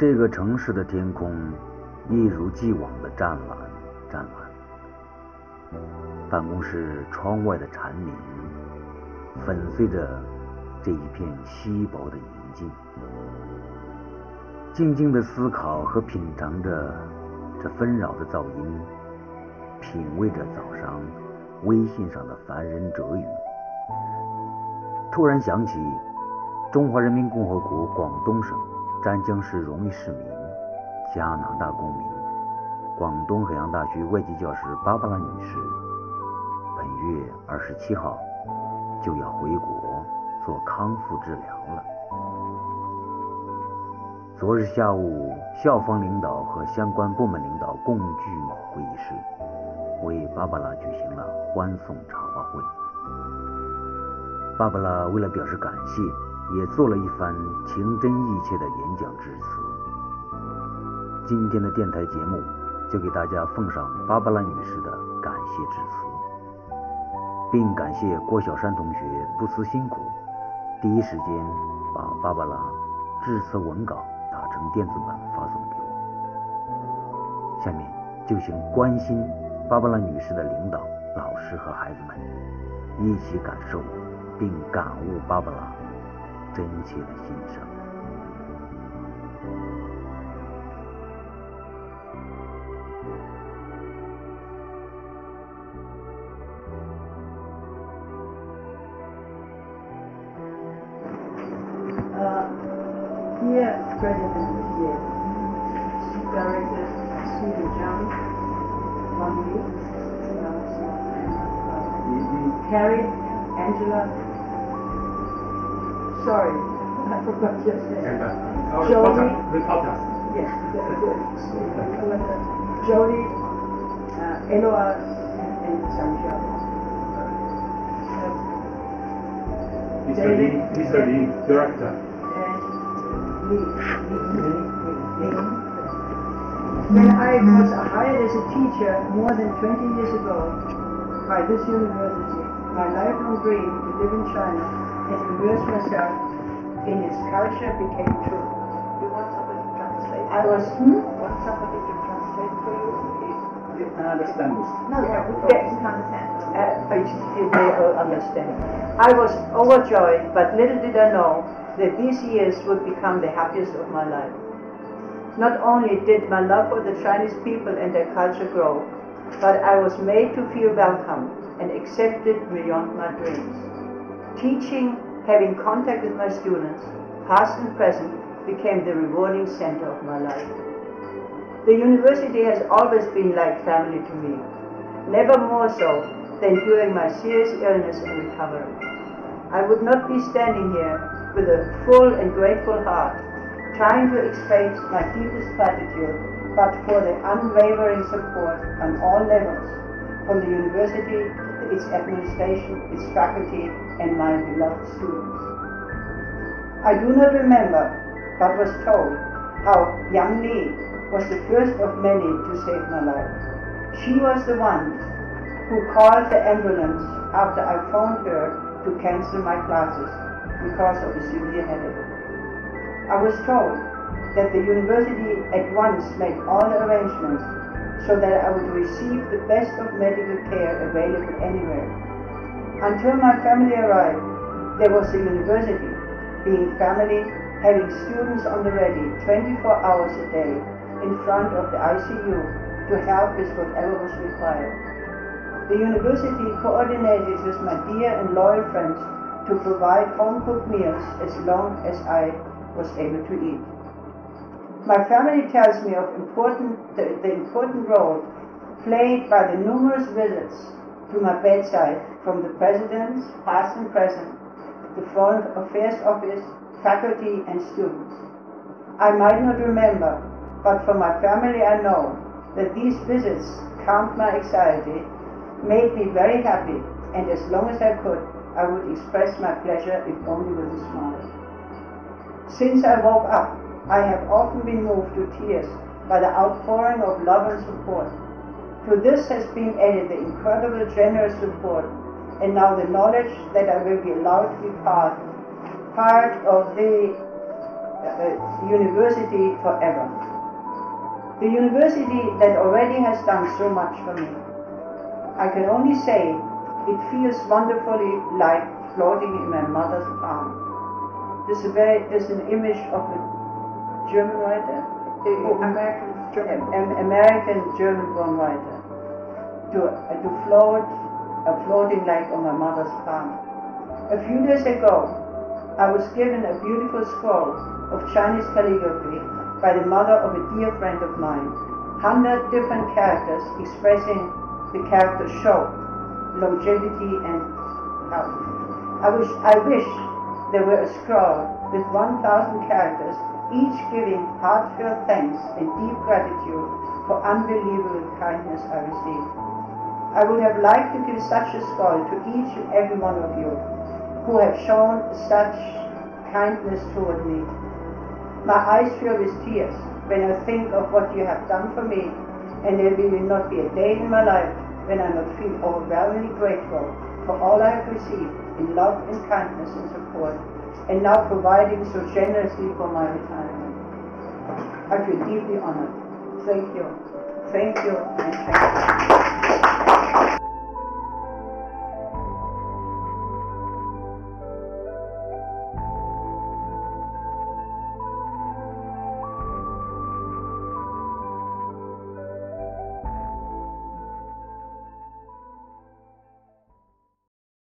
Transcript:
这个城市的天空一如既往的湛蓝，湛蓝。办公室窗外的蝉鸣粉碎着这一片稀薄的宁静，静静的思考和品尝着这纷扰的噪音，品味着早上微信上的凡人哲语。突然想起中华人民共和国广东省。湛江市荣誉市民、加拿大公民、广东海洋大学外籍教师芭芭拉女士，本月二十七号就要回国做康复治疗了。昨日下午，校方领导和相关部门领导共聚某会议室，为芭芭拉举行了欢送茶话会。芭芭拉为了表示感谢。也做了一番情真意切的演讲致辞。今天的电台节目就给大家奉上芭芭拉女士的感谢致辞，并感谢郭小山同学不辞辛苦，第一时间把芭芭拉致辞文稿打成电子版发送给我。下面就请关心芭芭拉女士的领导、老师和孩子们一起感受并感悟芭芭拉。真切的欣赏。Uh, dear President dear Chief Director Stephen Jones, one you, uh, Carrie, Angela, Sorry, I forgot your name. Jody. podcast, the podcast. Yes, very good. Jody, uh, and. Mr. David. Lee, Mr. Lee, director. And. When I was hired as a teacher more than 20 years ago by this university, my lifelong dream to live in China and immerse myself in its culture became true. You want somebody to translate? I was, hmm? Want somebody to translate for you? I understand this. No, no, we Yes. understand. Uh, I they all understand. I was overjoyed, but little did I know that these years would become the happiest of my life. Not only did my love for the Chinese people and their culture grow, but I was made to feel welcome and accepted beyond my dreams. Teaching, having contact with my students, past and present, became the rewarding center of my life. The university has always been like family to me, never more so than during my serious illness and recovery. I would not be standing here with a full and grateful heart, trying to express my deepest gratitude, but for the unwavering support on all levels, from the university, its administration, its faculty, and my beloved students. I do not remember, but was told how Yang Li was the first of many to save my life. She was the one who called the ambulance after I phoned her to cancel my classes because of a severe headache. I was told that the university at once made all arrangements so that I would receive the best of medical care available anywhere. Until my family arrived, there was the university, being family, having students on the ready 24 hours a day in front of the ICU to help with whatever was required. The university coordinated with my dear and loyal friends to provide home cooked meals as long as I was able to eat. My family tells me of important, the, the important role played by the numerous visits to my bedside from the presidents, past and present, the Foreign Affairs Office, faculty, and students. I might not remember, but for my family I know that these visits calmed my anxiety, made me very happy, and as long as I could, I would express my pleasure if only with a smile. Since I woke up, I have often been moved to tears by the outpouring of love and support to this has been added the incredible generous support and now the knowledge that I will be allowed to be part, part of the uh, university forever. The university that already has done so much for me. I can only say it feels wonderfully like floating in my mother's palm. This is, very, this is an image of a German writer, Oh, American German. American German born writer, to, uh, to float, uh, floating like on my mother's palm. A few days ago, I was given a beautiful scroll of Chinese calligraphy by the mother of a dear friend of mine. Hundred different characters expressing the character show, longevity and health. I wish, I wish there were a scroll with 1,000 characters, each giving heartfelt thanks and deep gratitude for unbelievable kindness I received. I would have liked to give such a scroll to each and every one of you who have shown such kindness toward me. My eyes fill with tears when I think of what you have done for me, and there will not be a day in my life when I not feel overwhelmingly grateful for all I have received in love and kindness and support, and now providing so generously for my retirement. I feel deeply honored. Thank you. Thank you and thank you.